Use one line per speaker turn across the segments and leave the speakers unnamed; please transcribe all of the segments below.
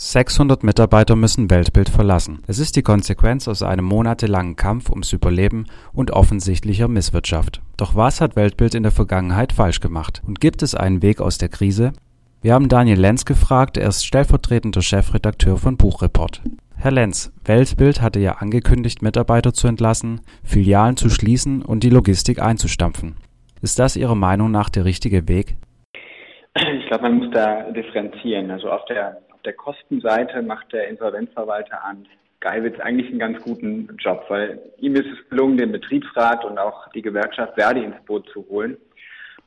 600 Mitarbeiter müssen Weltbild verlassen. Es ist die Konsequenz aus einem monatelangen Kampf ums Überleben und offensichtlicher Misswirtschaft. Doch was hat Weltbild in der Vergangenheit falsch gemacht? Und gibt es einen Weg aus der Krise? Wir haben Daniel Lenz gefragt, er ist stellvertretender Chefredakteur von Buchreport. Herr Lenz, Weltbild hatte ja angekündigt, Mitarbeiter zu entlassen, Filialen zu schließen und die Logistik einzustampfen. Ist das Ihrer Meinung nach der richtige Weg?
Ich glaube, man muss da differenzieren. Also auf der auf der Kostenseite macht der Insolvenzverwalter Arndt Geiwitz eigentlich einen ganz guten Job, weil ihm ist es gelungen, den Betriebsrat und auch die Gewerkschaft Verdi ins Boot zu holen.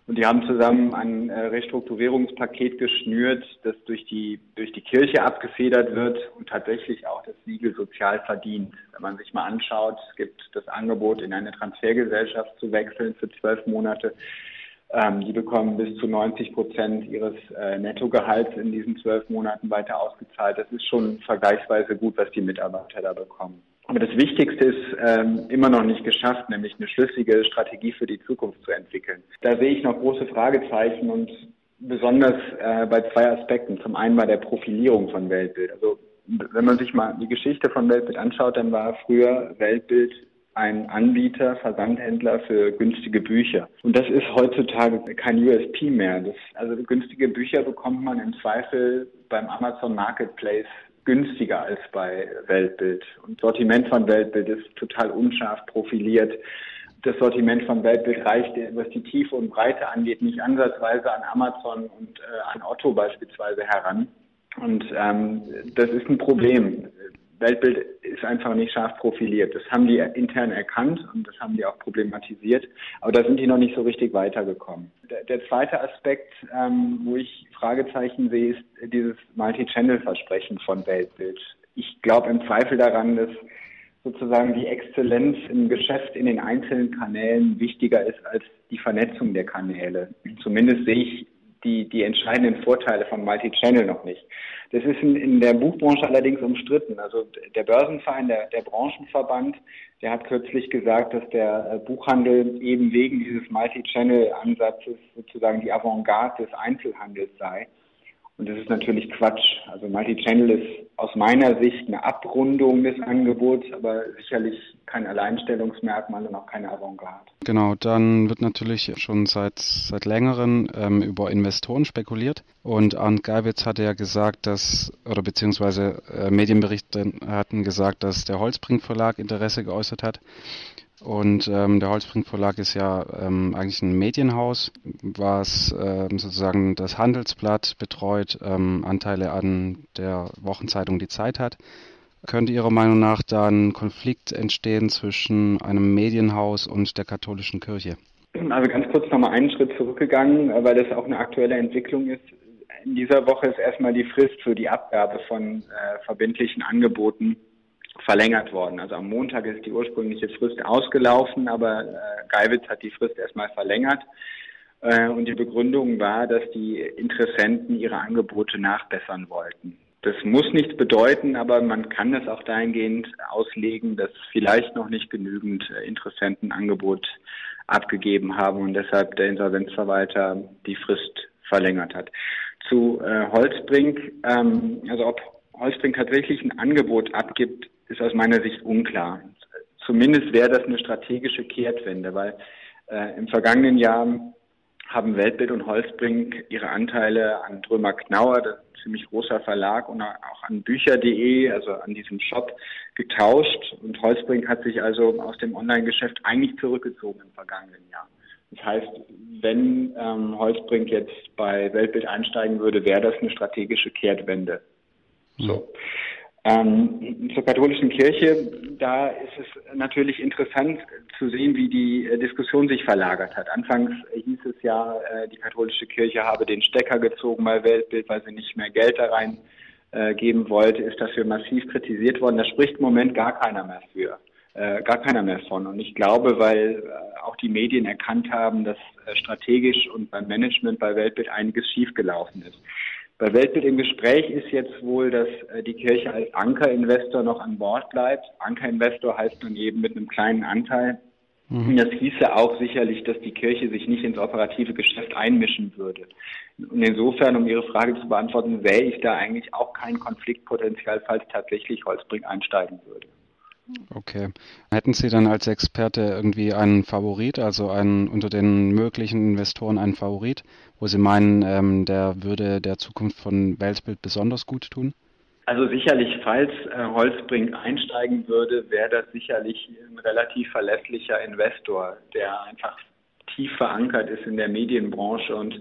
Und die haben zusammen ein äh, Restrukturierungspaket geschnürt, das durch die, durch die Kirche abgefedert wird und tatsächlich auch das Siegel sozial verdient. Wenn man sich mal anschaut, es gibt das Angebot, in eine Transfergesellschaft zu wechseln für zwölf Monate. Ähm, die bekommen bis zu 90 Prozent ihres äh, Nettogehalts in diesen zwölf Monaten weiter ausgezahlt. Das ist schon vergleichsweise gut, was die Mitarbeiter da bekommen. Aber das Wichtigste ist ähm, immer noch nicht geschafft, nämlich eine schlüssige Strategie für die Zukunft zu entwickeln. Da sehe ich noch große Fragezeichen und besonders äh, bei zwei Aspekten. Zum einen bei der Profilierung von Weltbild. Also wenn man sich mal die Geschichte von Weltbild anschaut, dann war früher Weltbild ein Anbieter, Versandhändler für günstige Bücher. Und das ist heutzutage kein USP mehr. Das, also günstige Bücher bekommt man im Zweifel beim Amazon Marketplace günstiger als bei Weltbild. Und Sortiment von Weltbild ist total unscharf profiliert. Das Sortiment von Weltbild reicht, was die Tiefe und Breite angeht, nicht ansatzweise an Amazon und äh, an Otto beispielsweise heran. Und ähm, das ist ein Problem. Weltbild ist einfach nicht scharf profiliert. Das haben die intern erkannt und das haben die auch problematisiert. Aber da sind die noch nicht so richtig weitergekommen. Der, der zweite Aspekt, ähm, wo ich Fragezeichen sehe, ist dieses Multi-Channel-Versprechen von Weltbild. Ich glaube im Zweifel daran, dass sozusagen die Exzellenz im Geschäft in den einzelnen Kanälen wichtiger ist als die Vernetzung der Kanäle. Zumindest sehe ich die, die entscheidenden Vorteile von Multi-Channel noch nicht. Das ist in, in der Buchbranche allerdings umstritten. Also der Börsenverein, der, der Branchenverband, der hat kürzlich gesagt, dass der äh, Buchhandel eben wegen dieses Multi-Channel-Ansatzes sozusagen die Avantgarde des Einzelhandels sei. Und das ist natürlich Quatsch. Also Multi-Channel ist aus meiner Sicht eine Abrundung des Angebots, aber sicherlich kein Alleinstellungsmerkmal und auch keine Avantgarde.
Genau, dann wird natürlich schon seit, seit längerem ähm, über Investoren spekuliert. Und Arndt Geibitz hatte ja gesagt, dass, oder beziehungsweise äh, Medienberichte hatten gesagt, dass der Holzbrink Verlag Interesse geäußert hat. Und ähm, der Holzbrink Verlag ist ja ähm, eigentlich ein Medienhaus, was ähm, sozusagen das Handelsblatt betreut, ähm, Anteile an der Wochenzeitung Die Zeit hat. Könnte Ihrer Meinung nach da ein Konflikt entstehen zwischen einem Medienhaus und der katholischen Kirche?
Also ganz kurz nochmal einen Schritt zurückgegangen, weil das auch eine aktuelle Entwicklung ist. In dieser Woche ist erstmal die Frist für die Abgabe von äh, verbindlichen Angeboten verlängert worden. Also am Montag ist die ursprüngliche Frist ausgelaufen, aber äh, Geiwitz hat die Frist erstmal verlängert. Äh, und die Begründung war, dass die Interessenten ihre Angebote nachbessern wollten. Das muss nichts bedeuten, aber man kann das auch dahingehend auslegen, dass vielleicht noch nicht genügend äh, Interessenten Angebot abgegeben haben und deshalb der Insolvenzverwalter die Frist verlängert hat. Zu äh, Holzbrink, ähm, also ob Holzbrink tatsächlich ein Angebot abgibt, ist aus meiner Sicht unklar. Zumindest wäre das eine strategische Kehrtwende, weil äh, im vergangenen Jahr haben Weltbild und Holzbrink ihre Anteile an Drömer Knauer, ein ziemlich großer Verlag, und auch an Bücher.de, also an diesem Shop, getauscht. Und Holzbrink hat sich also aus dem Online-Geschäft eigentlich zurückgezogen im vergangenen Jahr. Das heißt, wenn ähm, Holzbrink jetzt bei Weltbild einsteigen würde, wäre das eine strategische Kehrtwende. So. Ähm, zur katholischen Kirche, da ist es natürlich interessant zu sehen, wie die äh, Diskussion sich verlagert hat. Anfangs hieß es ja, äh, die katholische Kirche habe den Stecker gezogen bei Weltbild, weil sie nicht mehr Geld da rein äh, geben wollte, ist dafür massiv kritisiert worden. Da spricht im Moment gar keiner mehr für, gar keiner mehr von. Und ich glaube, weil auch die Medien erkannt haben, dass strategisch und beim Management bei Weltbild einiges schiefgelaufen ist. Bei Weltbild im Gespräch ist jetzt wohl, dass äh, die Kirche als Ankerinvestor noch an Bord bleibt. Ankerinvestor heißt nun eben mit einem kleinen Anteil. Mhm. Das hieße auch sicherlich, dass die Kirche sich nicht ins operative Geschäft einmischen würde. Und insofern, um Ihre Frage zu beantworten, sähe ich da eigentlich auch kein Konfliktpotenzial, falls tatsächlich Holzbrink einsteigen würde.
Okay. Hätten Sie dann als Experte irgendwie einen Favorit, also einen unter den möglichen Investoren einen Favorit, wo Sie meinen, ähm, der würde der Zukunft von Weltbild besonders gut tun?
Also sicherlich, falls äh, Holzbrink einsteigen würde, wäre das sicherlich ein relativ verlässlicher Investor, der einfach tief verankert ist in der Medienbranche und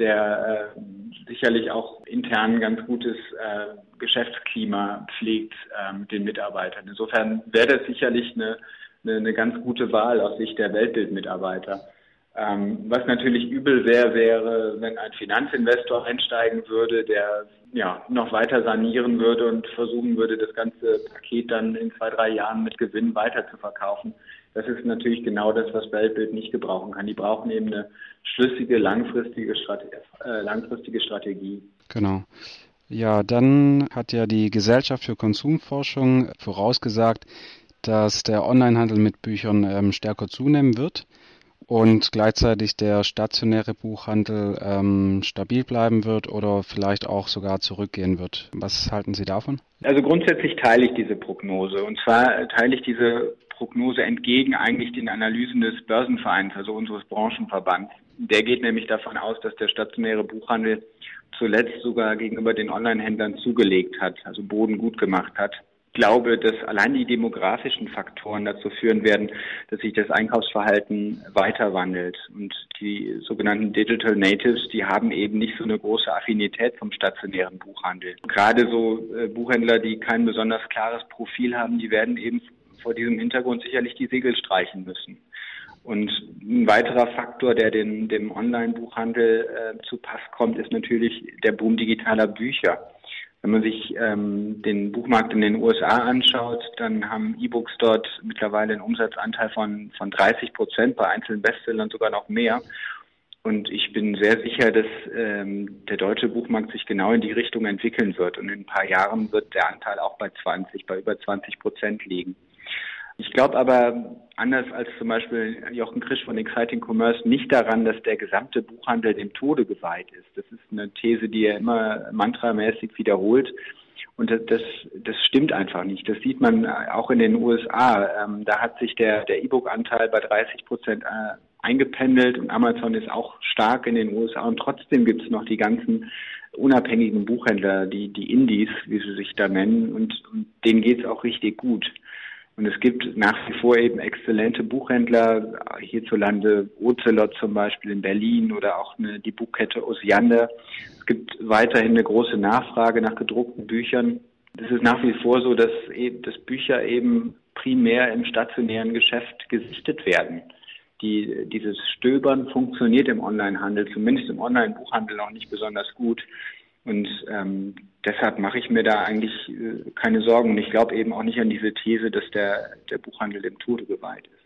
der äh, sicherlich auch intern ganz gutes äh, Geschäftsklima pflegt äh, mit den Mitarbeitern. Insofern wäre das sicherlich eine, eine, eine ganz gute Wahl aus Sicht der Weltbildmitarbeiter. Ähm, was natürlich übel wäre, wäre, wenn ein Finanzinvestor einsteigen würde, der ja noch weiter sanieren würde und versuchen würde, das ganze Paket dann in zwei, drei Jahren mit Gewinn weiter zu verkaufen. Das ist natürlich genau das, was Weltbild nicht gebrauchen kann. Die brauchen eben eine schlüssige, langfristige, Strate äh, langfristige Strategie.
Genau. Ja, dann hat ja die Gesellschaft für Konsumforschung vorausgesagt, dass der Onlinehandel mit Büchern ähm, stärker zunehmen wird und gleichzeitig der stationäre Buchhandel ähm, stabil bleiben wird oder vielleicht auch sogar zurückgehen wird. Was halten Sie davon?
Also grundsätzlich teile ich diese Prognose. Und zwar teile ich diese Prognose entgegen eigentlich den Analysen des Börsenvereins, also unseres Branchenverbands. Der geht nämlich davon aus, dass der stationäre Buchhandel zuletzt sogar gegenüber den Online-Händlern zugelegt hat, also Boden gut gemacht hat glaube, dass allein die demografischen Faktoren dazu führen werden, dass sich das Einkaufsverhalten weiter wandelt. Und die sogenannten Digital Natives, die haben eben nicht so eine große Affinität vom stationären Buchhandel. Gerade so äh, Buchhändler, die kein besonders klares Profil haben, die werden eben vor diesem Hintergrund sicherlich die Segel streichen müssen. Und ein weiterer Faktor, der den, dem Online-Buchhandel äh, zu Pass kommt, ist natürlich der Boom digitaler Bücher. Wenn man sich ähm, den Buchmarkt in den USA anschaut, dann haben E-Books dort mittlerweile einen Umsatzanteil von, von 30 Prozent, bei einzelnen Bestsellern sogar noch mehr. Und ich bin sehr sicher, dass ähm, der deutsche Buchmarkt sich genau in die Richtung entwickeln wird. Und in ein paar Jahren wird der Anteil auch bei 20, bei über 20 Prozent liegen. Ich glaube aber, anders als zum Beispiel Jochen Krisch von Exciting Commerce, nicht daran, dass der gesamte Buchhandel dem Tode geweiht ist. Das ist eine These, die er immer mantramäßig wiederholt. Und das, das stimmt einfach nicht. Das sieht man auch in den USA. Ähm, da hat sich der, E-Book-Anteil bei 30 Prozent äh, eingependelt und Amazon ist auch stark in den USA. Und trotzdem gibt es noch die ganzen unabhängigen Buchhändler, die, die Indies, wie sie sich da nennen. Und, und denen geht's auch richtig gut. Und es gibt nach wie vor eben exzellente Buchhändler, hierzulande Ocelot zum Beispiel in Berlin oder auch eine, die Buchkette Osiander. Es gibt weiterhin eine große Nachfrage nach gedruckten Büchern. Es ist nach wie vor so, dass, eben, dass Bücher eben primär im stationären Geschäft gesichtet werden. Die, dieses Stöbern funktioniert im Onlinehandel, zumindest im Online-Buchhandel noch nicht besonders gut. Und ähm, deshalb mache ich mir da eigentlich äh, keine Sorgen. Und ich glaube eben auch nicht an diese These, dass der, der Buchhandel dem Tode geweiht ist.